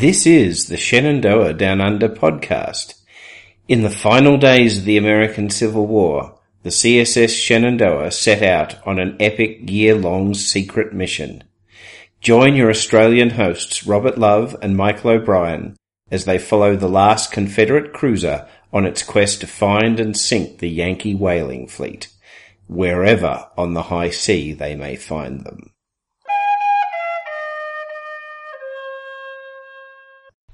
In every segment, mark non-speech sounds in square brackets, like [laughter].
This is the Shenandoah Down Under podcast. In the final days of the American Civil War, the CSS Shenandoah set out on an epic year-long secret mission. Join your Australian hosts Robert Love and Michael O'Brien as they follow the last Confederate cruiser on its quest to find and sink the Yankee whaling fleet, wherever on the high sea they may find them.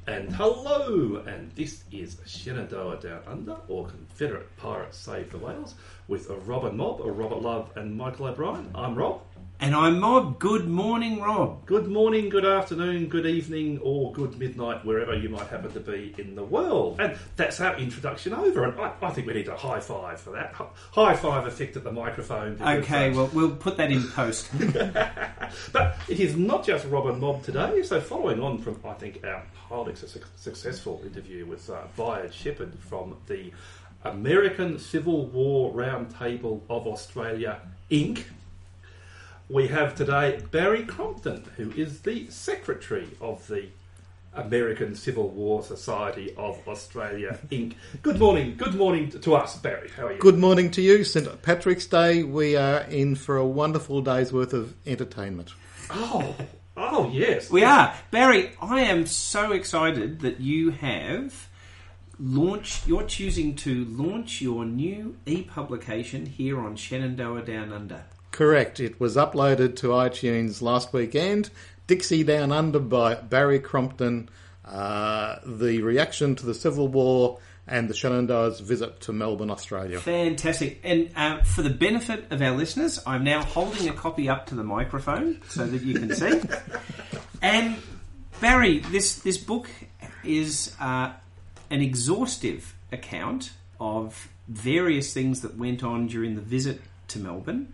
And hello, and this is Shenandoah Down Under, or Confederate Pirates Save the Whales, with Robert Mob, a Robert Love, and Michael O'Brien. I'm Rob. And I'm Mob. Good morning, Rob. Good morning, good afternoon, good evening, or good midnight, wherever you might happen to be in the world. And that's our introduction over, and I, I think we need a high five for that. High five effect at the microphone. Okay, well, we'll put that in post. [laughs] But it is not just Rob and Mob today. So, following on from, I think, our highly su- successful interview with uh, Viard Shepherd from the American Civil War Roundtable of Australia, Inc., we have today Barry Crompton, who is the secretary of the American Civil War Society of Australia, Inc. Good morning. Good morning to us, Barry. How are you? Good morning to you. St. Patrick's Day, we are in for a wonderful day's worth of entertainment. Oh, oh yes. we are. Barry, I am so excited that you have launched, you're choosing to launch your new e publication here on Shenandoah Down Under. Correct. It was uploaded to iTunes last weekend. Dixie Down Under by Barry Crompton. Uh, the reaction to the Civil War and the Shenandoah's visit to Melbourne, Australia. Fantastic. And uh, for the benefit of our listeners, I'm now holding a copy up to the microphone so that you can see. [laughs] and Barry, this, this book is uh, an exhaustive account of various things that went on during the visit to Melbourne.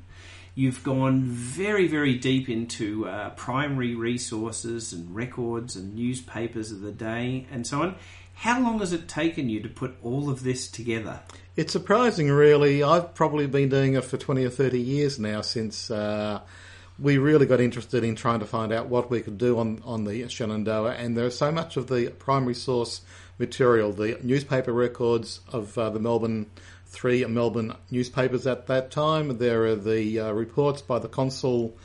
You've gone very, very deep into uh, primary resources and records and newspapers of the day and so on. How long has it taken you to put all of this together? It's surprising, really. I've probably been doing it for 20 or 30 years now since uh, we really got interested in trying to find out what we could do on, on the Shenandoah. And there's so much of the primary source material, the newspaper records of uh, the Melbourne, three Melbourne newspapers at that time. There are the uh, reports by the consul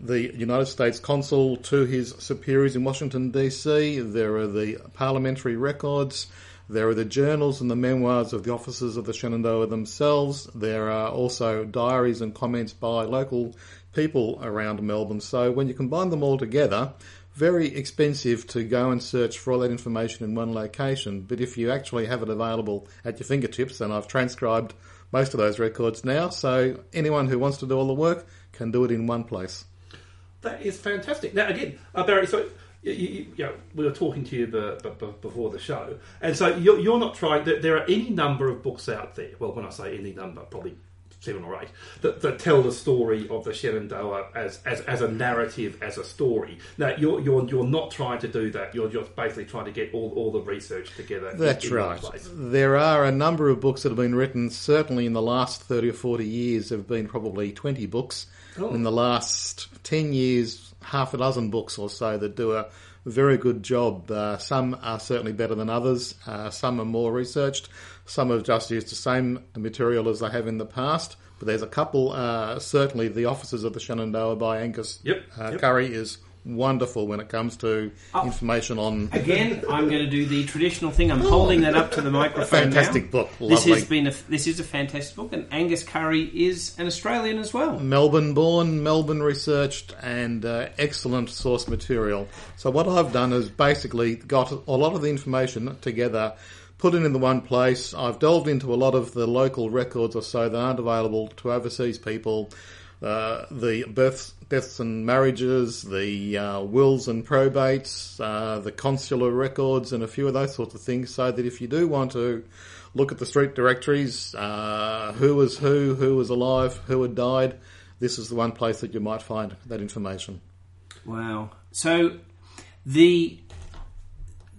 the United States consul to his superiors in Washington, D.C. There are the parliamentary records. There are the journals and the memoirs of the officers of the Shenandoah themselves. There are also diaries and comments by local people around Melbourne. So when you combine them all together, very expensive to go and search for all that information in one location. But if you actually have it available at your fingertips, and I've transcribed most of those records now, so anyone who wants to do all the work can do it in one place. That is fantastic. Now, again, uh, Barry, so you, you, you know, we were talking to you be, be- before the show, and so you're, you're not trying. There are any number of books out there. Well, when I say any number, probably seven or eight that, that tell the story of the Shenandoah as, as, as a narrative, as a story. Now, you're, you're you're not trying to do that. You're just basically trying to get all, all the research together. That's in right. place. There are a number of books that have been written, certainly in the last 30 or 40 years, there have been probably 20 books. Oh. In the last 10 years, half a dozen books or so that do a very good job. Uh, some are certainly better than others, uh, some are more researched, some have just used the same material as they have in the past. But there's a couple, uh, certainly the officers of the Shenandoah by Angus Yep, uh, yep. Curry is wonderful when it comes to Oh. information on Again, I'm going to do the traditional thing. I'm holding that up to the microphone. Fantastic now. book. This has been a, this is a fantastic book, and Angus Curry is an Australian as well. Melbourne born, Melbourne researched, and uh, excellent source material. So, what I've done is basically got a lot of the information together, put it in the one place. I've delved into a lot of the local records or so that aren't available to overseas people. Uh, the births, deaths and marriages, the uh, wills and probates, uh, the consular records, and a few of those sorts of things. So that if you do want to look at the street directories, uh, who was who, who was alive, who had died, this is the one place that you might find that information. Wow. So the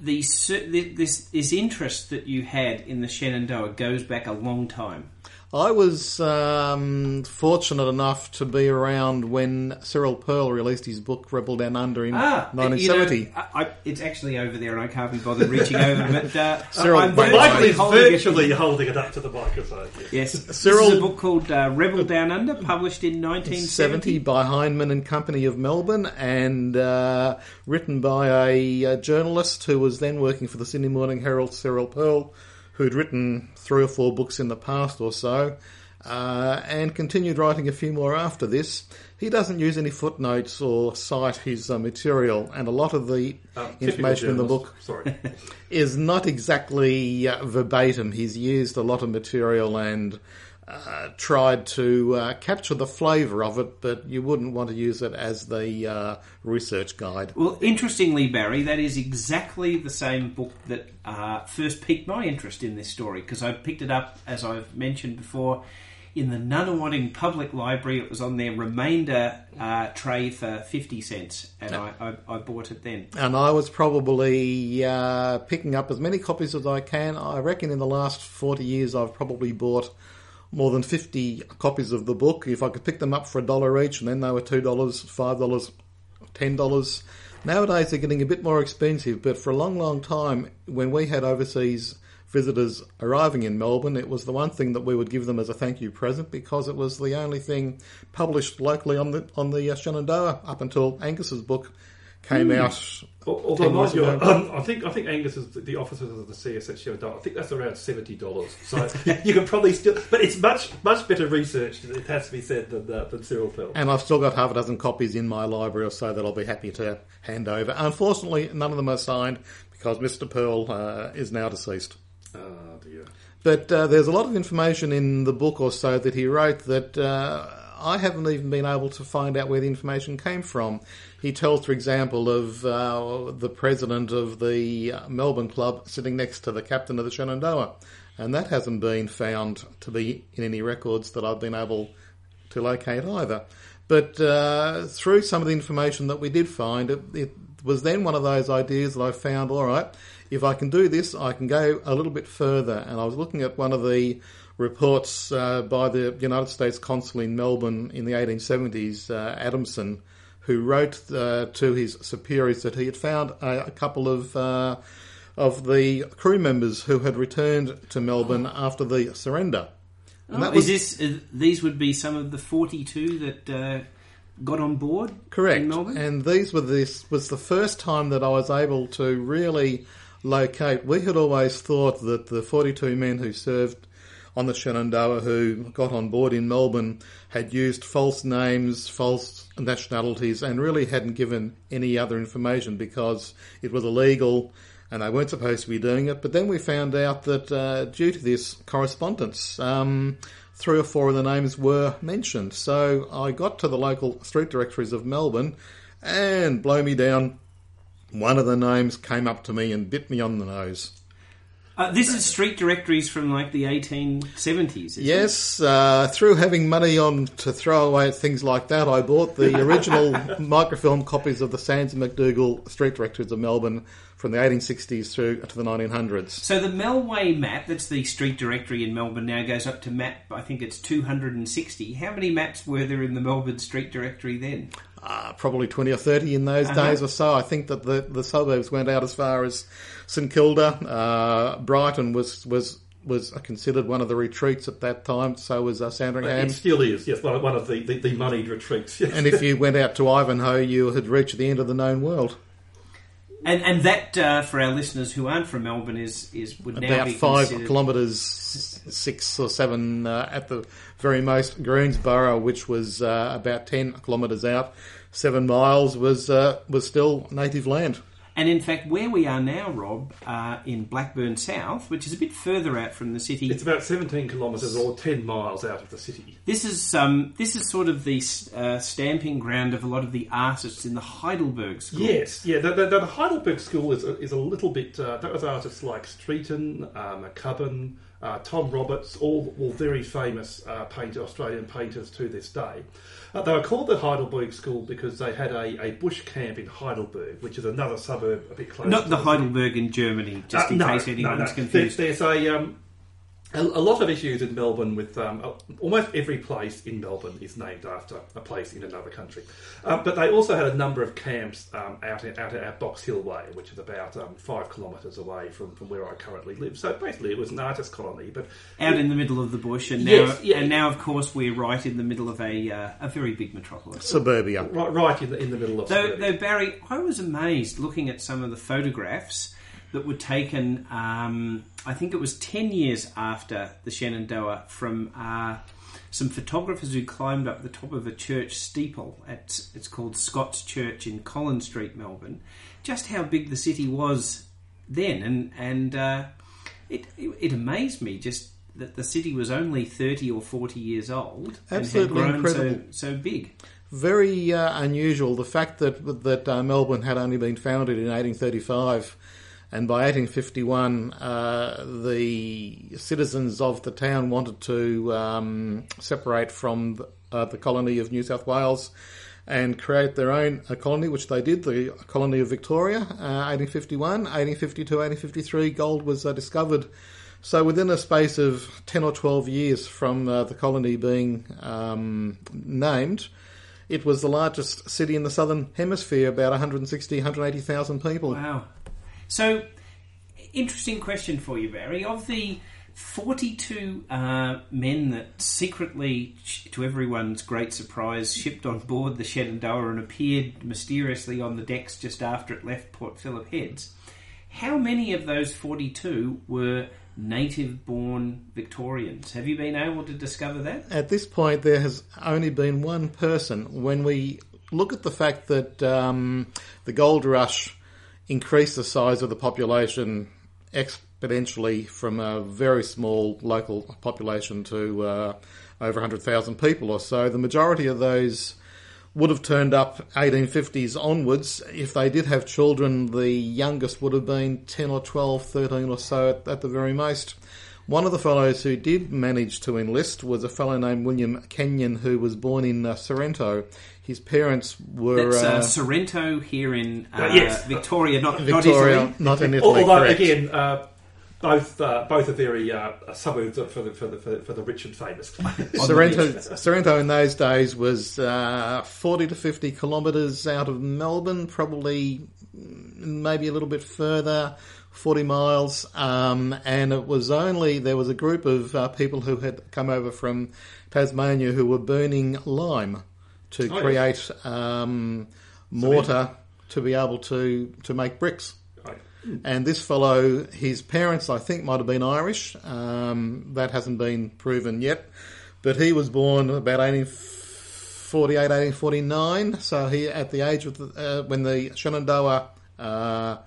the this this interest that you had in the Shenandoah goes back a long time. I was um, fortunate enough to be around when Cyril Pearl released his book Rebel Down Under in Ah, 1970. You know, I, I, it's actually over there, and I can't be bothered reaching over. But uh, Cyril, I'm wait, virtually Michael is holding it- holding it up to the microphone. Yes. Yes, Cyril- This is a book called uh, Rebel Down Under, published in 1970. by Heinemann and Company of Melbourne and uh, written by a, uh journalist who was then working for the Sydney Morning Herald, Cyril Pearl, who'd written three or four books in the past or so, uh, and continued writing a few more after this. He doesn't use any footnotes or cite his uh, material, and a lot of the Uh, information in the book Sorry. [laughs] is not exactly uh, verbatim. He's used a lot of material and uh, tried to uh, capture the flavour of it, but you wouldn't want to use it as the uh, research guide. Well, interestingly, Barry, that is exactly the same book that uh, first piqued my interest in this story because I picked it up, as I've mentioned before, in the Nunawading Public Library. It was on their remainder uh, tray for 50 cents, and I, I, I bought it then. And I was probably uh, picking up as many copies as I can. I reckon in the last 40 years I've probably bought more than 50 copies of the book. If I could pick them up for a dollar each, and then they were $2, $5, $10. Nowadays they're getting a bit more expensive, but for a long, long time, when we had overseas visitors arriving in Melbourne, it was the one thing that we would give them as a thank you present because it was the only thing published locally on the on the Shenandoah up until Angus's book came out. Although, 10 mind you, um, I think I think Angus is the, the officers of the CSS Shenandoah. I think that's around seventy dollars. So [laughs] you can probably still, but it's much much better researched. It has to be said than uh, than Cyril Pearl. And I've still got half a dozen copies in my library or so that I'll be happy to hand over. Unfortunately, none of them are signed because Mr. Pearl uh, is now deceased. Oh dear. But uh, there's a lot of information in the book or so that he wrote that uh, I haven't even been able to find out where the information came from. He tells, for example, of uh, the president of the uh, Melbourne club sitting next to the captain of the Shenandoah, and that hasn't been found to be in any records that I've been able to locate either. But uh, through some of the information that we did find, it, it was then one of those ideas that I found, all right, if I can do this, I can go a little bit further. And I was looking at one of the reports uh, by the United States consul in Melbourne in the 1870s, uh, Adamson, who wrote uh, to his superiors that he had found a, a couple of uh, of the crew members who had returned to Melbourne after the surrender. And that Oh, is this? Uh, these would be some of the forty-two that uh, got on board. Correct. In Melbourne. And these were this was the first time that I was able to really locate. We had always thought that the 42 men who served on the Shenandoah who got on board in Melbourne had used false names, false nationalities, and really hadn't given any other information because it was illegal and they weren't supposed to be doing it. But then we found out that uh, due to this correspondence, um, three or four of the names were mentioned. So I got to the local street directories of Melbourne and blow me down. One of the names came up to me and bit me on the nose. Uh, this is street directories from like the 1870s. isn't it? Yes, uh, through having money on to throw away at things like that, I bought the [laughs] original microfilm copies of the Sands and McDougall street directories of Melbourne from the 1860s through to the 1900s. So the Melway map, that's the street directory in Melbourne now, goes up to map, I think it's 260. How many maps were there in the Melbourne street directory then? Uh, probably 20 or 30 in those Uh-huh. days or so. I think that the, the suburbs went out as far as St Kilda. Uh, Brighton was, was, was considered one of the retreats at that time, so was uh, Sandringham. It still is, yes, one of the, the, the moneyed retreats. Yes. And if you went out to Ivanhoe, you had reached the end of the known world. And and that, uh, for our listeners who aren't from Melbourne, is, is would now About be five considered... kilometres, six or seven uh, at the very most. Greensborough, which was uh, about 10 kilometres out, seven miles, was, uh, was still native land. And in fact, where we are now, Rob, uh, in Blackburn South, which is a bit further out from the city, It's about 17 kilometres or 10 miles out of the city. this is um, this is sort of the uh, stamping ground of a lot of the artists in the Heidelberg School. Yes, yeah. The, the, the Heidelberg School is a, is a little bit. Uh, that was artists like Streeton, uh, McCubbin, uh, Tom Roberts, all all very famous uh, painter, Australian painters to this day. Uh, they were called the Heidelberg School because they had a, a bush camp in Heidelberg, which is another suburb a bit closer. Not to the Heidelberg in Germany, just Uh, in no, case anyone's no. confused. There's, there's a um, a, a lot of issues in Melbourne with um, uh, almost every place in Melbourne is named after a place in another country. Um, but they also had a number of camps um, out, in, out at Box Hill Way, which is about um, five kilometres away from, from where I currently live. So basically, it was an artist colony. But Out in the middle of the bush, and now, Yes, yeah. and now, of course, we're right in the middle of a uh, a very big metropolis. Suburbia. right, right in the in the middle of Though, suburbia. though Barry, I was amazed looking at some of the photographs that were taken. Um, I think it was ten years after the Shenandoah from uh, some photographers who climbed up the top of a church steeple. At, it's called Scots' Church in Collins Street, Melbourne. Just how big the city was then, and and uh, it, it it amazed me just. That the city was only thirty or forty years old Absolutely and had grown incredible. so so big. Very uh, unusual. The fact that that uh, Melbourne had only been founded in 1835, and by 1851, uh, the citizens of the town wanted to um, separate from the, uh, the colony of New South Wales and create their own uh, colony, which they did, the colony of Victoria, uh, 1851. 1852, 1853, gold was uh, discovered. So within a space of 10 or 12 years from uh, the colony being um, named, it was the largest city in the southern hemisphere, about 160, 180,000 people. Wow. So, interesting question for you, Barry. Of the 42 uh, men that secretly, to everyone's great surprise, shipped on board the Shenandoah and appeared mysteriously on the decks just after it left Port Phillip Heads, how many of those 42 were native born Victorians? Have you been able to discover that? At this point, there has only been one person. When we look at the fact that um, the gold rush increased the size of the population exponentially from a very small local population to uh, over 100,000 people or so, the majority of those would have turned up 1850s onwards. If they did have children, the youngest would have been 10 or 12, 13 or so at, at the very most. One of the fellows who did manage to enlist was a fellow named William Kenyon, who was born in uh, Sorrento. His parents were That's uh, uh, Sorrento here in uh, Uh, yes. Victoria, not, not Victoria, Italy. not in Italy. Although correct. again, uh, both uh, both are very uh, suburbs for the for the for the, for the rich and famous. [laughs] Sorrento, Sorrento in those days was uh, 40 to 50 kilometres out of Melbourne, probably mm, maybe a little bit further, 40 miles. Um, and it was only, there was a group of uh, people who had come over from Tasmania who were burning lime to Oh, yes. create um, mortar to be able to, to make bricks. And this fellow, his parents, I think, might have been Irish. Um, that hasn't been proven yet. But he was born about 1848, 1849. So he, at the age of the, uh, when the Shenandoah uh,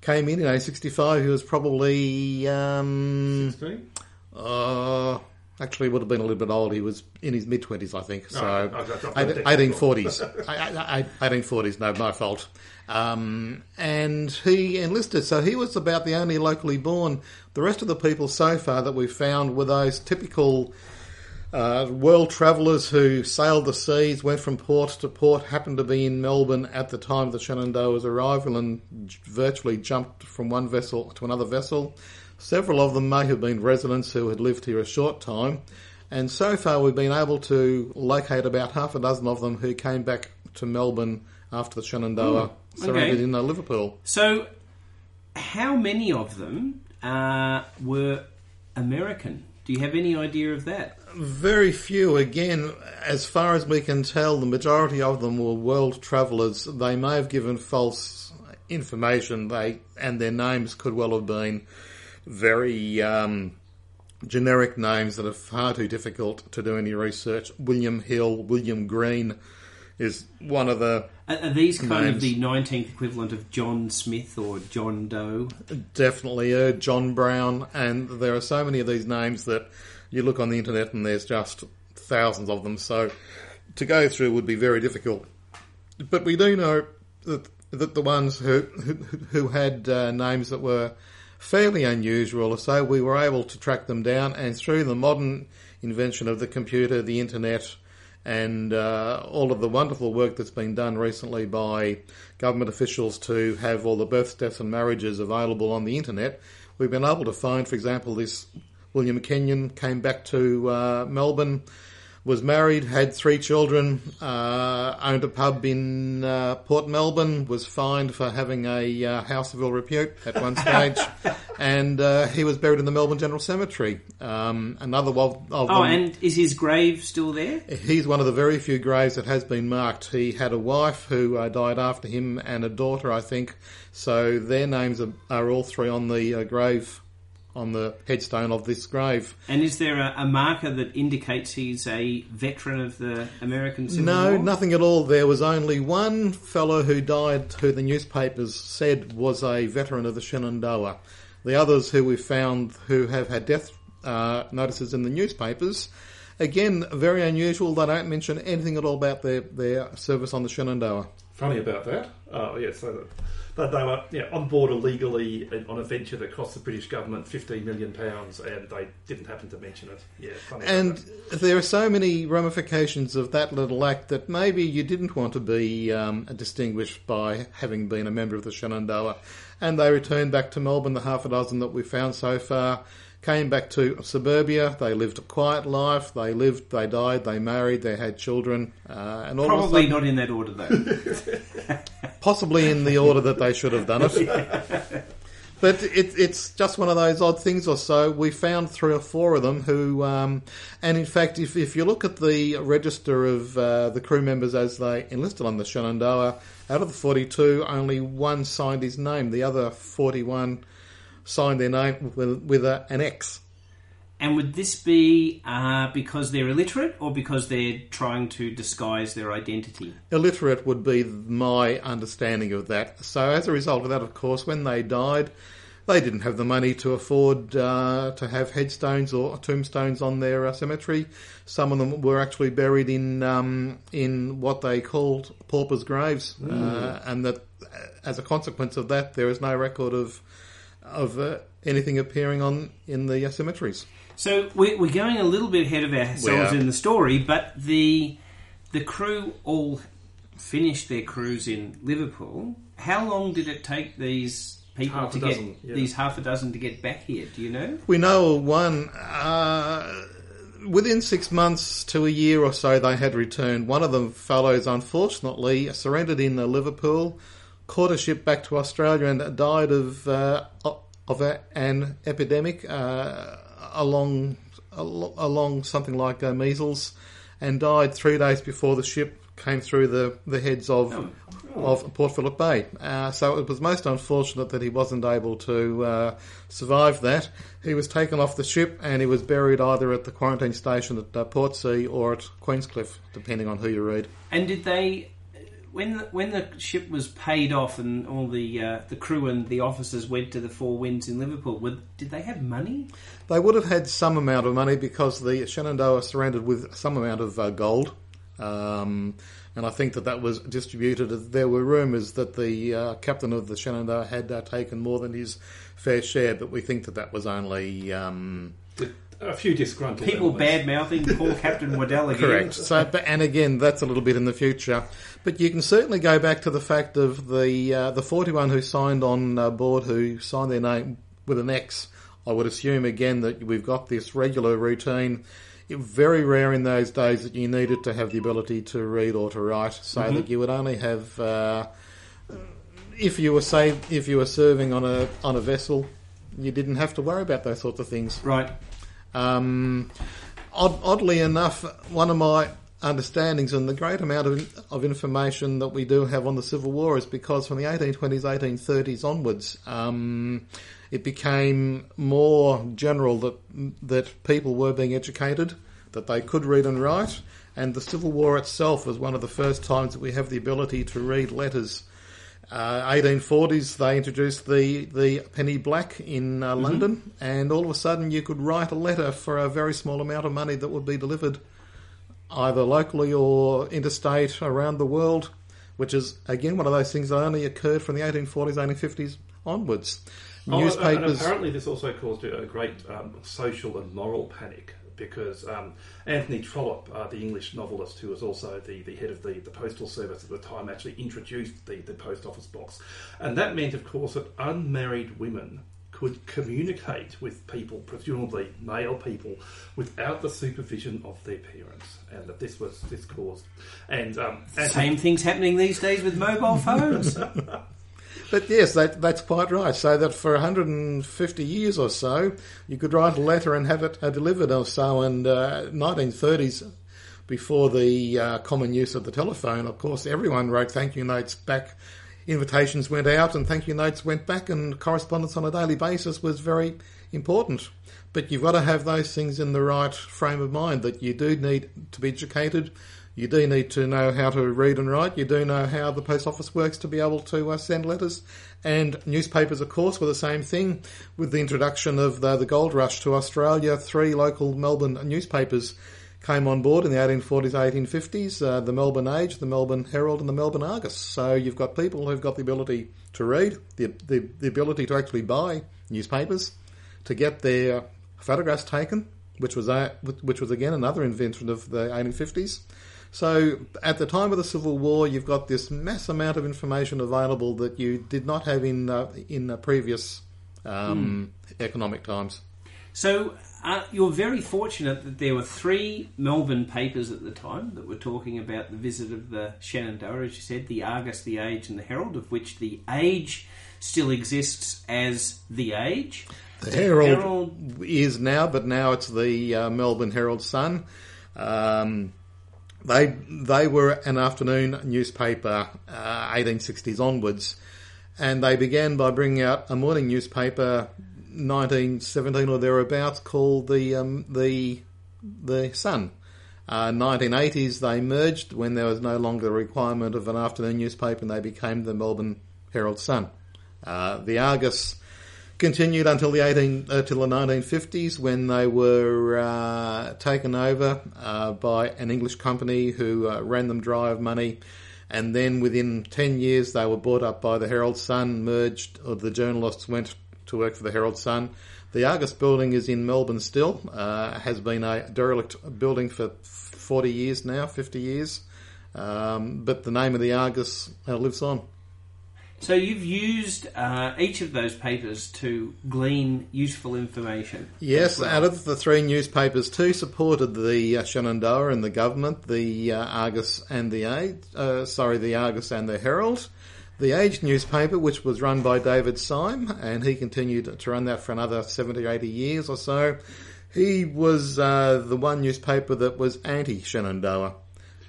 came in in 1865, he was probably um, uh, actually would have been a little bit old. He was in his mid twenties, I think. So Oh, I've got- I've got that eighteen forties, [laughs] eighteen forties. No, my fault. Um, and he enlisted, so he was about the only locally born. The rest of the people so far that we've found were those typical. Uh, world travellers who sailed the seas, went from port to port, happened to be in Melbourne at the time of the Shenandoah's arrival and virtually jumped from one vessel to another vessel. Several of them may have been residents who had lived here a short time. And so far we've been able to locate about half a dozen of them who came back to Melbourne after the Shenandoah surrendered okay. in Liverpool. So, how many of them uh, were American? Do you have any idea of that? Very few. Again, as far as we can tell, the majority of them were world travellers. They may have given false information. They and their names could well have been very um, generic names that are far too difficult to do any research. William Hill, William Green is one of the Are, are these kind of the 19th equivalent of John Smith or John Doe? definitely uh, John Brown, and there are so many of these names that you look on the internet and there's just thousands of them. So to go through would be very difficult. But we do know that, that the ones who who, who had uh, names that were fairly unusual, so we were able to track them down, and through the modern invention of the computer, the internet, and uh, all of the wonderful work that's been done recently by government officials to have all the births, deaths, and marriages available on the internet, we've been able to find, for example, this William Kenyon, came back to uh, Melbourne, was married, had three children, uh, owned a pub in uh, Port Melbourne, was fined for having a uh, house of ill repute at one [laughs] stage, and uh, he was buried in the Melbourne General Cemetery. Um, another of, of Oh, them- and is his grave still there? He's one of the very few graves that has been marked. He had a wife who uh, died after him and a daughter, I think. So their names are, are all three on the uh, grave, on the headstone of this grave. And is there a, a marker that indicates he's a veteran of the American Civil no, War? No, nothing at all. There was only one fellow who died who the newspapers said was a veteran of the Shenandoah. The others who we found who have had death uh, notices in the newspapers, again, very unusual. They don't mention anything at all about their, their service on the Shenandoah. Funny about that. Oh, yeah, so that, they were yeah, on board illegally on a venture that cost the British government fifteen million pounds, and they didn't happen to mention it. Yeah, funny. And there are so many ramifications of that little act that maybe you didn't want to be um, distinguished by having been a member of the Shenandoah. And they returned back to Melbourne, the half a dozen that we've found so far. Came back to suburbia. They lived a quiet life. They lived, they died, they married, they had children. Uh, and all Probably not in that order, though. [laughs] possibly in the order that they should have done it. But it, it's just one of those odd things or so. We found three or four of them who, um, and in fact, if, if you look at the register of uh, the crew members as they enlisted on the Shenandoah, out of the 42, only one signed his name. The other 41 signed their name with, with a, an X. and would this be uh, because they're illiterate or because they're trying to disguise their identity? illiterate would be my understanding of that. So as a result of that, of course, when they died, they didn't have the money to afford uh, to have headstones or tombstones on their uh, cemetery. Some of them were actually buried in um, in what they called paupers' graves, uh, and that uh, as a consequence of that, there is no record of of uh, anything appearing on in the cemeteries. So we- we're going a little bit ahead of ourselves in the story, but the the crew all finished their cruise in Liverpool. How long did it take these people Half to get dozen, yeah. these half a dozen to get back here? Do you know? We know one. Uh, within six months to a year or so, they had returned. One of the fellows, unfortunately, surrendered in uh, Liverpool, caught a ship back to Australia, and died of uh, of a, an epidemic uh, along along something like uh, measles, and died three days before the ship came through the, the heads of of Port Phillip Bay. Uh, so it was most unfortunate that he wasn't able to uh, survive that. He was taken off the ship and he was buried either at the quarantine station at uh, Portsea or at Queenscliff, depending on who you read. And did they, when the, when the ship was paid off and all the uh, the crew and the officers went to the Four Winds in Liverpool, were, did they have money? They would have had some amount of money because the Shenandoah surrendered with some amount of uh, gold. Um, and I think that that was distributed. There were rumours that the uh, captain of the Shenandoah had uh, taken more than his fair share, but we think that that was only um, a few disgruntled People elements. bad mouthing poor [laughs] Captain Waddell again. Correct. So, but, and again, that's a little bit in the future. But you can certainly go back to the fact of the uh, the 41 who signed on uh, board, who signed their name with an X. I would assume again that we've got this regular routine. It, very rare in those days that you needed to have the ability to read or to write, so that you would only have. Uh, if you were say if you were serving on a on a vessel, you didn't have to worry about those sorts of things. Right. Um, odd, oddly enough, one of my understandings and the great amount of, of information that we do have on the Civil War is because from the 1820s, 1830s onwards, um, it became more general that that people were being educated, that they could read and write, and the Civil War itself was one of the first times that we have the ability to read letters. Uh, 1840s, they introduced the, the penny black in uh, London, and all of a sudden you could write a letter for a very small amount of money that would be delivered either locally or interstate around the world, which is, again, one of those things that only occurred from the 1840s, 1850s onwards. Oh, Newspapers. apparently, this also caused a great um, social and moral panic because um, Anthony Trollope, uh, the English novelist who was also the, the head of the, the postal service at the time, actually introduced the, the post office box. And that meant, of course, that unmarried women could communicate with people, presumably male people, without the supervision of their parents, and that this was this caused and um, and Same things happening these days with mobile phones. [laughs] But yes, that, that's quite right. So that for 150 years or so, you could write a letter and have it uh, delivered or so. And uh, 1930s, before the uh, common use of the telephone, of course, everyone wrote thank you notes back. Invitations went out and thank you notes went back, and correspondence on a daily basis was very important. But you've got to have those things in the right frame of mind that you do need to be educated. You do need to know how to read and write. You do know how the post office works to be able to uh, send letters. And newspapers, of course, were the same thing. With the introduction of the, the gold rush to Australia, three local Melbourne newspapers came on board in the 1840s, 1850s, uh, the Melbourne Age, the Melbourne Herald and the Melbourne Argus. So you've got people who've got the ability to read, the, the, the ability to actually buy newspapers, to get their photographs taken, which was, a, which was again another invention of the 1850s. So at the time of the Civil War, you've got this mass amount of information available that you did not have in uh, in previous um, economic times. So uh, you're very fortunate that there were three Melbourne papers at the time that were talking about the visit of the Shenandoah, as you said, the Argus, the Age, and the Herald, of which the Age still exists as the Age. The Herald, is now, but now it's the uh, Melbourne Herald Sun. Um, they they were an afternoon newspaper, uh, 1860s onwards, and they began by bringing out a morning newspaper, 1917 or thereabouts, called the um, the the Sun. Uh, 1980s they merged when there was no longer the requirement of an afternoon newspaper, and they became the Melbourne Herald Sun. Uh, the Argus continued until the 18 uh, till the 1950s when they were uh, taken over uh, by an English company who uh, ran them dry of money. And then within 10 years, they were bought up by the Herald Sun, merged, or the journalists went to work for the Herald Sun. The Argus building is in Melbourne still, uh, has been a derelict building for 40 years now, 50 years. Um, but the name of the Argus uh, lives on. So you've used uh, each of those papers to glean useful information. Yes, well. out of the three newspapers, two supported the uh, Shenandoah and the government, the uh, Argus and the Age, uh, sorry, the Argus and the Herald. The Age newspaper, which was run by David Syme, and he continued to run that for another 70 80 years or so. He was uh, the one newspaper that was anti-Shenandoah.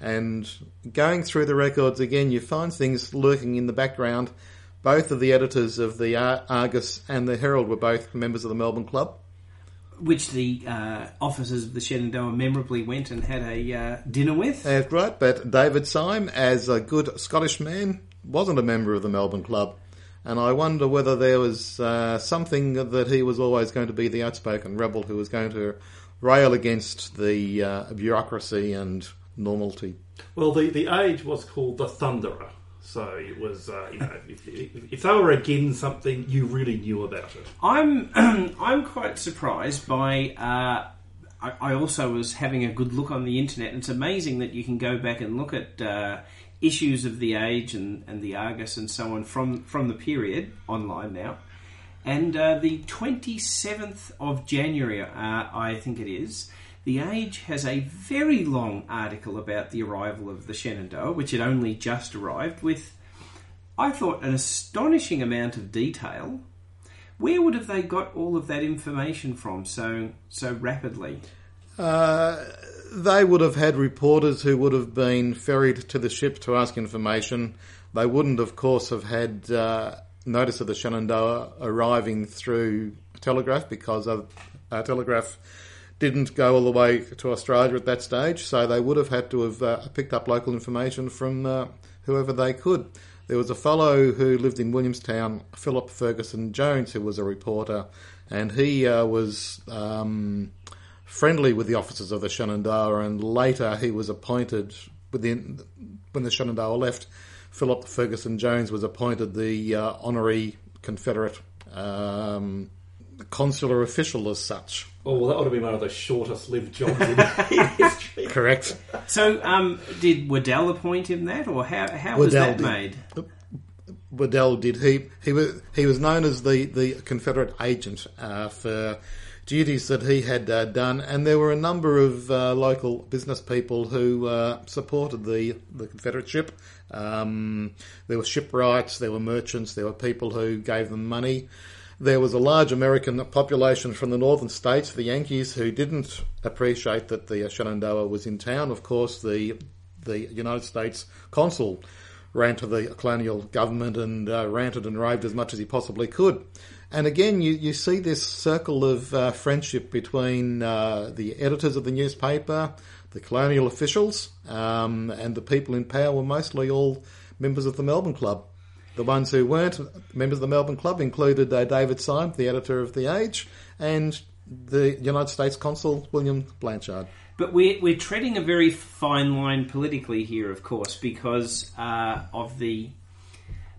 And going through the records again, you find things lurking in the background. Both of the editors of the Ar- Argus and the Herald were both members of the Melbourne Club. which the uh, officers of the Shenandoah memorably went and had a uh, dinner with. That's right, but David Syme, as a good Scottish man, wasn't a member of the Melbourne Club. And I wonder whether there was uh, something that he was always going to be the outspoken rebel who was going to rail against the uh, bureaucracy and normality. Well, the, the age was called the Thunderer. So it was, uh, you know, if, if, if they were against something, you really knew about it. I'm [clears throat] I'm quite surprised by. Uh, I, I also was having a good look on the internet. and It's amazing that you can go back and look at uh, issues of the Age and, and the Argus and so on from from the period online now. And uh, the 27th of January, uh, I think it is, The Age has a very long article about the arrival of the Shenandoah, which had only just arrived, with, I thought, an astonishing amount of detail. Where would have they got all of that information from so so rapidly? Uh, they would have had reporters who would have been ferried to the ship to ask information. They wouldn't, of course, have had uh, notice of the Shenandoah arriving through telegraph because of, telegraph didn't go all the way to Australia at that stage. So they would have had to have uh, picked up local information from uh, whoever they could. There was a fellow who lived in Williamstown, Philip Ferguson Jones, who was a reporter, and he uh, was um, friendly with the officers of the Shenandoah, and later he was appointed within when the Shenandoah left. Philip Ferguson Jones was appointed the uh, honorary Confederate um, consular official as such. Oh, well, that would have been one of the shortest lived jobs in, [laughs] in history. Correct. So, um, did Waddell appoint him that, or how how was Waddell that did. made? Waddell did. He he was he was known as the the Confederate agent uh, for duties that he had uh, done, and there were a number of uh, local business people who uh, supported the the Confederate ship. Um, there were shipwrights, there were merchants, there were people who gave them money. There was a large American population from the northern states, the Yankees, who didn't appreciate that the Shenandoah was in town. Of course, the the United States consul ran to the colonial government and uh, ranted and raved as much as he possibly could. And again, you, you see this circle of uh, friendship between uh, the editors of the newspaper, the colonial officials, um, and the people in power were mostly all members of the Melbourne Club. The ones who weren't members of the Melbourne Club included uh, David Syme, the editor of The Age, and the United States consul William Blanchard. But we're, we're treading a very fine line politically here, of course, because uh, of the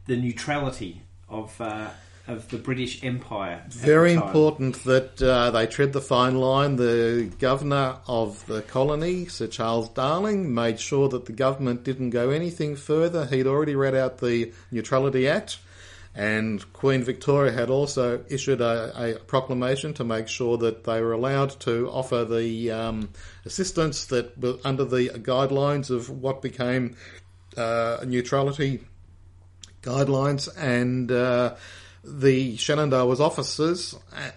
the neutrality of uh, of the British Empire. Very important that uh, they tread the fine line. The governor of the colony, Sir Charles Darling, made sure that the government didn't go anything further. He'd already read out the Neutrality Act, and Queen Victoria had also issued a, a proclamation to make sure that they were allowed to offer the um, assistance that were under the guidelines of what became uh, neutrality guidelines and. Uh, the Shenandoah's officers,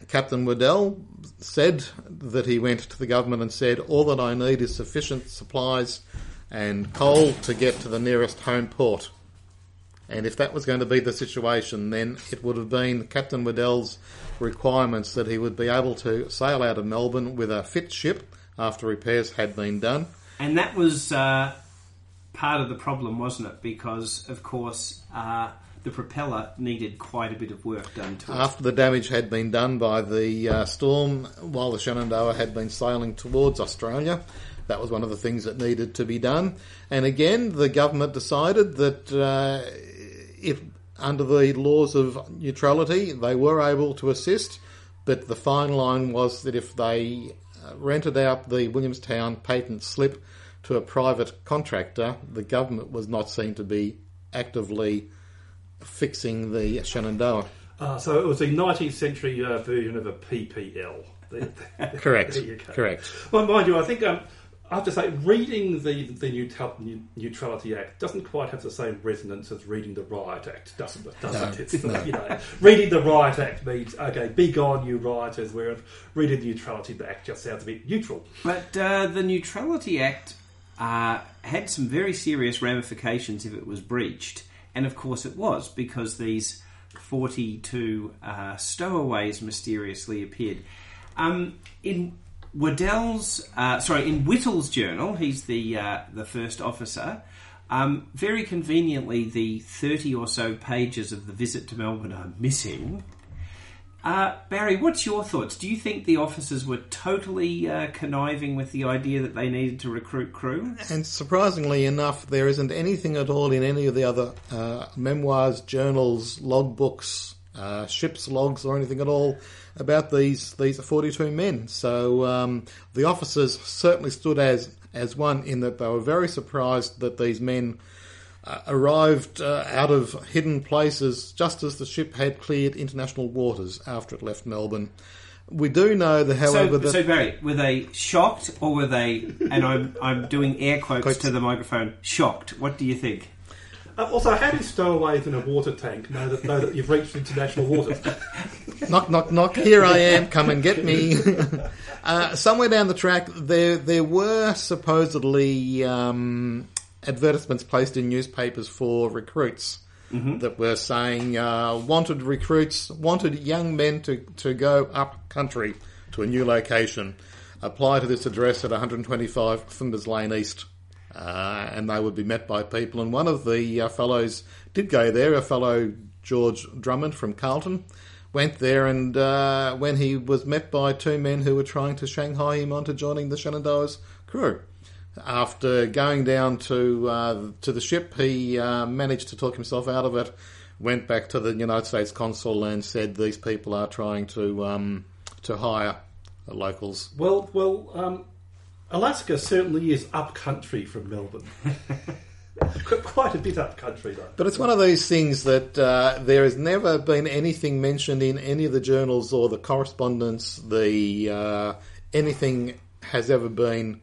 Captain Waddell, said that he went to the government and said, All that I need is sufficient supplies and coal to get to the nearest home port. And if that was going to be the situation, then it would have been Captain Waddell's requirements that he would be able to sail out of Melbourne with a fit ship after repairs had been done. And that was uh, part of the problem, wasn't it? Because, of course, uh, the propeller needed quite a bit of work done to it. After the damage had been done by the uh, storm, while the Shenandoah had been sailing towards Australia, that was one of the things that needed to be done. And again, the government decided that uh, if under the laws of neutrality, they were able to assist, but the fine line was that if they uh, rented out the Williamstown patent slip to a private contractor, the government was not seen to be actively fixing the Shenandoah. Uh, so it was the 19th century uh, version of a PPL. [laughs] Correct. There you go. Correct. Well, mind you, I think um, I have to say, reading the the Neutral- Neutrality Act doesn't quite have the same resonance as reading the Riot Act, doesn't it? Doesn't No, it? No. you know, reading the Riot Act means okay, be gone, you rioters. Whereas reading the Neutrality Act just sounds a bit neutral. But uh, the Neutrality Act uh, had some very serious ramifications if it was breached. And of course it was, because these 42 uh, stowaways mysteriously appeared. Um, in Waddell's, uh, sorry, in Whittle's journal, he's the, uh, the first officer. Um, very conveniently, the 30 or so pages of the visit to Melbourne are missing. Uh, Barry, what's your thoughts? Do you think the officers were totally uh, conniving with the idea that they needed to recruit crew? And surprisingly enough, there isn't anything at all in any of the other uh, memoirs, journals, logbooks, uh, ship's logs, or anything at all about these these 42 men. So um, the officers certainly stood as as one in that they were very surprised that these men uh, arrived uh, out of hidden places just as the ship had cleared international waters after it left Melbourne. We do know, that, however, So, that so Barry, were they shocked or were they? And I'm I'm doing air quotes Quotes. to the microphone. Shocked. What do you think? Uh, also, how do stowaways in a water tank know that, know that you've reached international waters? [laughs] knock, knock, knock. Here I am. Come and get me. [laughs] uh, somewhere down the track, there there were supposedly um, advertisements placed in newspapers for recruits that were saying uh, wanted recruits, wanted young men to to go up country to a new location. Apply to this address at 125 Flinders Lane East. Uh, and they would be met by people. And one of the uh, fellows did go there, a fellow George Drummond from Carlton, went there, and uh, when he was met by two men who were trying to Shanghai him onto joining the Shenandoah's crew. After going down to uh, to the ship, he uh, managed to talk himself out of it. Went back to the United States consul and said these people are trying to um, to hire locals. well, well, um, Alaska certainly is up country from Melbourne. [laughs] Quite a bit up country, though. But it's one of those things that uh, there has never been anything mentioned in any of the journals or the correspondence. The uh, anything has ever been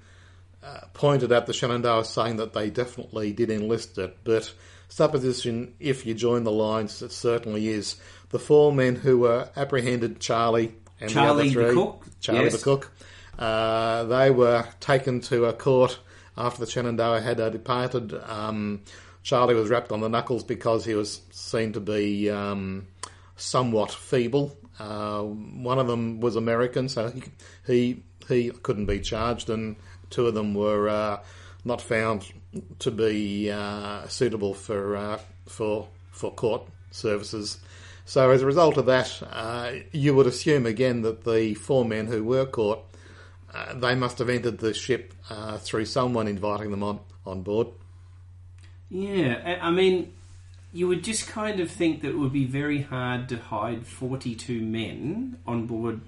uh, pointed at the Shenandoah saying that they definitely did enlist it. But supposition, if you join the lines, it certainly is. The four men who were apprehended, Charlie and Charlie the the other three, cook, Charlie yes. the cook, uh, they were taken to a court after the Shenandoah had uh, departed. Um, Charlie was rapped on the knuckles because he was seen to be um, somewhat feeble. Uh, one of them was American, so he he, he couldn't be charged, and two of them were uh, not found to be uh, suitable for uh, for for court services. So as a result of that, uh, you would assume again that the four men who were caught, uh, they must have entered the ship through someone inviting them on, on board. Yeah, I mean, you would just kind of think that it would be very hard to hide 42 men on board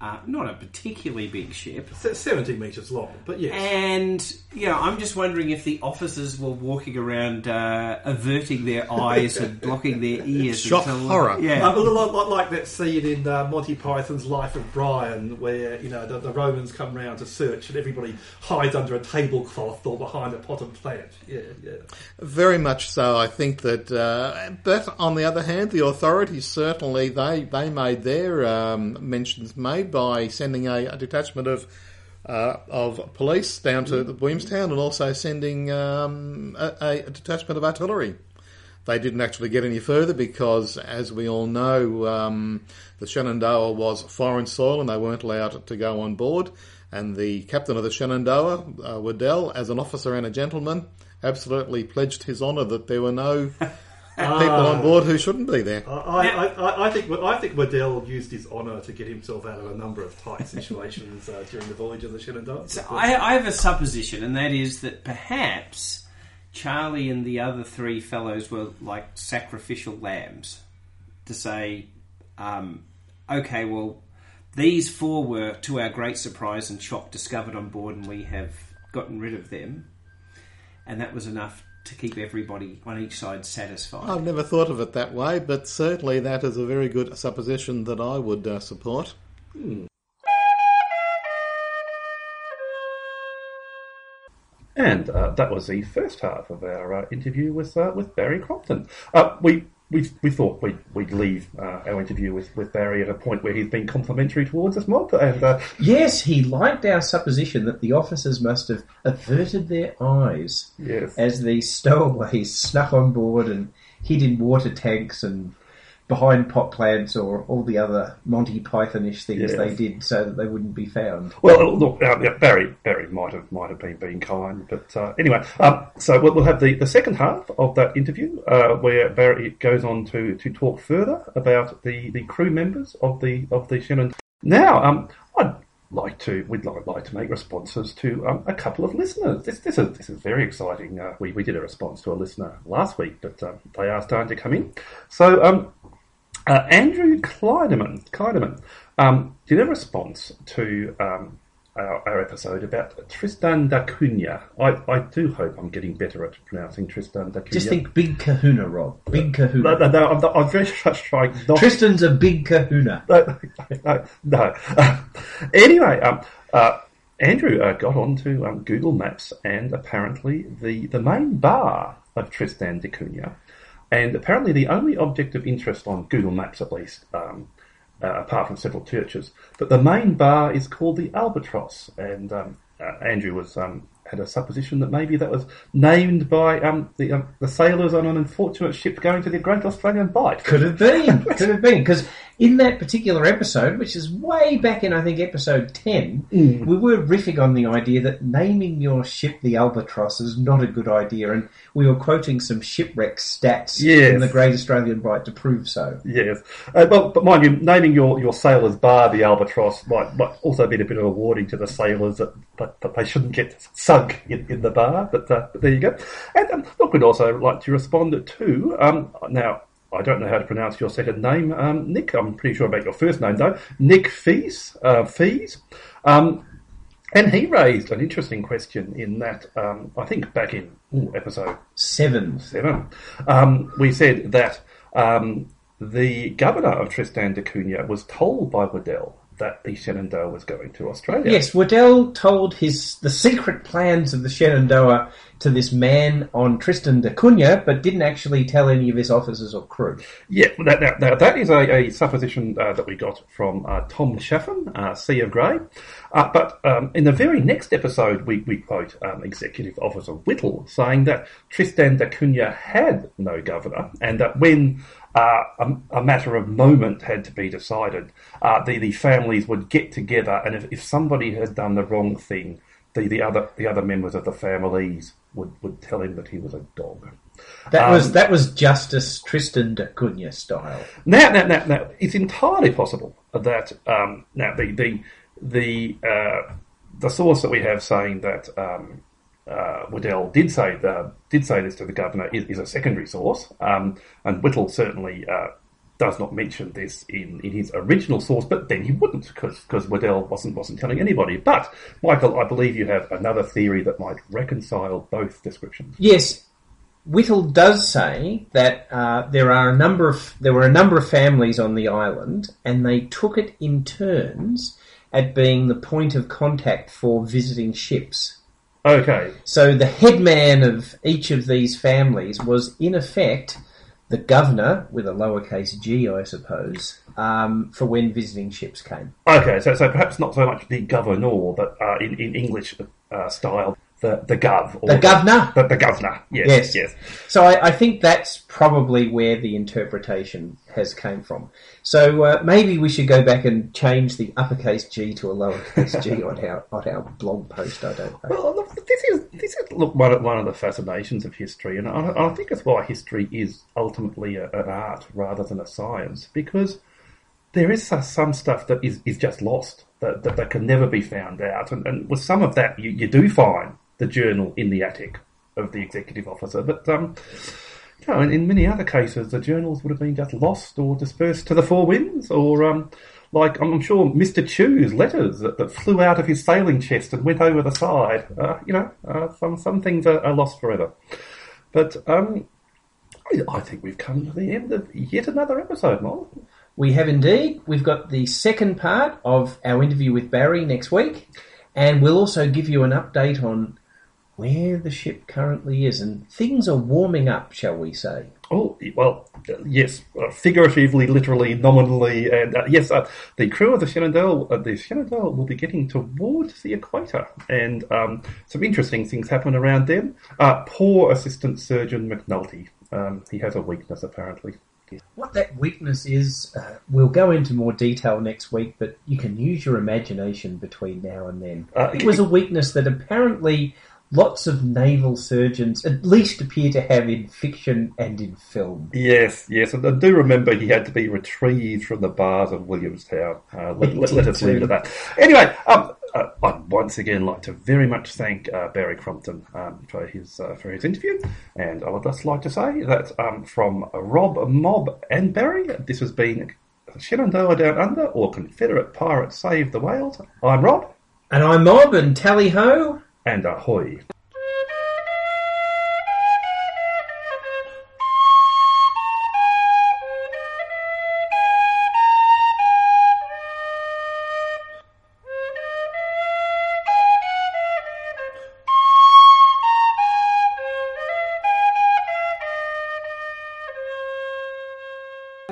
uh, not a particularly big ship. Se- 70 metres long, but yes. And, you know, I'm just wondering if the officers were walking around uh, averting their eyes and [laughs] blocking their ears. Shock until- horror. Yeah. Uh, like, like, like that scene in uh, Monty Python's Life of Brian, where you know the, the Romans come round to search, and everybody hides under a tablecloth or behind a potted plant. Yeah, yeah. Very much so. I think that, uh, but on the other hand, the authorities certainly they they made their um, mentions made by sending a, a detachment of uh, of police down to the Williamstown and also sending um, a, a detachment of artillery. They didn't actually get any further because, as we all know, um, the Shenandoah was foreign soil and they weren't allowed to go on board. And the captain of the Shenandoah, uh, Waddell, as an officer and a gentleman, absolutely pledged his honour that there were no [laughs] [laughs] people on board who shouldn't be there. I, I, I, I think I think Waddell used his honour to get himself out of a number of tight [laughs] situations uh, during the voyage of the Shenandoah. So I, I have a supposition, and that is that perhaps Charlie and the other three fellows were like sacrificial lambs to say, um, okay, well, these four were, to our great surprise and shock, discovered on board, and we have gotten rid of them. And that was enough to keep everybody on each side satisfied. I've never thought of it that way, but certainly that is a very good supposition that I would uh, support. And uh, that was the first half of our uh, interview with uh, with Barry Crompton. Uh, we, we we thought we'd, we'd leave uh, our interview with, with Barry at a point where he's been complimentary towards us, Mob, and uh, Yes, he liked our supposition that the officers must have averted their eyes yes, as the stowaways [laughs] snuck on board and hid in water tanks and behind pot plants or all the other Monty Pythonish things Yes. they did so that they wouldn't be found. Well, look, uh, yeah, Barry Barry might have might have been being kind, but uh, anyway. Um, so we'll, we'll have the, the second half of that interview uh, where Barry goes on to, to talk further about the, the crew members of the of the Shannon. Now, um, I'd like to we'd like, like to make responses to um, a couple of listeners. This this is this is very exciting. Uh, we we did a response to a listener last week, but um, they are starting to come in. So. Uh, Andrew Kleiderman, Kleiderman um, did a response to um, our, our episode about Tristan da Cunha. I, I do hope I'm getting better at pronouncing Tristan da Cunha. Just think big kahuna, Rob. Big kahuna. No, no, no, I'm, not- I'm very much trying not Tristan's a big kahuna. no, no, no. [laughs] anyway, um, uh, Andrew uh, got onto um, Google Maps and apparently the, the main bar of Tristan da Cunha, and apparently the only object of interest on Google Maps, at least, um, uh, apart from several churches, but the main bar is called the Albatross, and um, uh, Andrew was um, had a supposition that maybe that was named by um, the um, the sailors on an unfortunate ship going to the Great Australian Bight. Could have been. Could have been. Because in that particular episode, which is way back in, I think, episode 10, Mm. we were riffing on the idea that naming your ship the Albatross is not a good idea. And we were quoting some shipwreck stats Yes. in the Great Australian Bight to prove so. Yes, uh, well, but mind you, naming your, your sailor's bar the Albatross might, might also be a bit of a warning to the sailors that, that, that they shouldn't get sunk in, in the bar. But, uh, but there you go. And um, look, we'd also like to respond to um, now. I don't know how to pronounce your second name, um, Nick. I'm pretty sure about your first name though. Nick Fees. Uh, Fees. Um, And he raised an interesting question in that, um, I think back in ooh, episode Seven. seven, um, we said that um, the governor of Tristan da Cunha was told by Waddell that the Shenandoah was going to Australia. Yes, Waddell told his the secret plans of the Shenandoah to this man on Tristan da Cunha, but didn't actually tell any of his officers or crew. Yeah, that, that, that, that is a, a supposition uh, that we got from uh, Tom Chaffin, uh, Sea of Gray. Uh, but um, in the very next episode, we, we quote um, Executive Officer Whittle saying that Tristan da Cunha had no governor, and that when uh, a, a matter of moment had to be decided, uh, the, the families would get together, and if, if somebody had done the wrong thing, the, the other the other members of the families would, would tell him that he was a dog. That Um, was that was Justice Tristan da Cunha style. Now, now, now, now, it's entirely possible that um, now the the the uh, the source that we have saying that um, uh, Waddell did say the, did say this to the governor is, is a secondary source, um, and Whittle certainly uh, does not mention this in, in his original source, but then he wouldn't because Waddell wasn't wasn't telling anybody. But Michael, I believe you have another theory that might reconcile both descriptions. Yes, Whittle does say that uh, there are a number of there were a number of families on the island, and they took it in turns at being the point of contact for visiting ships. Okay, So the headman of each of these families was, in effect, the governor, with a lowercase g, I suppose, um, for when visiting ships came. Okay, so so perhaps not so much the governor, but uh, in in English uh, style, the the gov, or The governor. the, the governor. Yes, Yes. yes. So I, I think that's probably where the interpretation has came from. So uh, maybe we should go back and change the uppercase G to a lowercase g on our on our blog post. I don't know. Well, look, this is this is look one of, one of the fascinations of history, and I, I think it's why history is ultimately a, an art rather than a science, because there is so- some stuff that is, is just lost that, that, that can never be found out, and, and with some of that you, you do find the journal in the attic of the executive officer, but um, you know, in, in many other cases the journals would have been just lost or dispersed to the four winds, or um, like I'm sure Mr. Chew's letters that, that flew out of his sailing chest and went over the side. Uh, you know, uh, some some things are, are lost forever. But um, I- I think we've come to the end of yet another episode, Mol. We have indeed. We've got the second part of our interview with Barry next week, and we'll also give you an update on where the ship currently is. And things are warming up, shall we say? Oh, well, yes, uh, figuratively, literally, nominally, and uh, yes, uh, the crew of the Shenandoah, uh, the Shenandoah will be getting towards the equator, and um, some interesting things happen around them. Uh, poor Assistant Surgeon McNulty, um, he has a weakness apparently. What that weakness is, uh, we'll go into more detail next week, but you can use your imagination between now and then. Uh, it was a weakness that apparently lots of naval surgeons at least appear to have in fiction and in film. Yes, yes, and I do remember he had to be retrieved from the bars of Williamstown. Uh, let, let, let us leave it at that. Anyway, um, uh, I'd once again like to very much thank uh, Barry Crompton um, for his uh, for his interview, and I would just like to say that um, from Rob, Mob, and Barry, this has been Shenandoah Down Under or Confederate Pirates Save the Whales. I'm Rob, And I'm Mob and Tally Ho. And ahoy.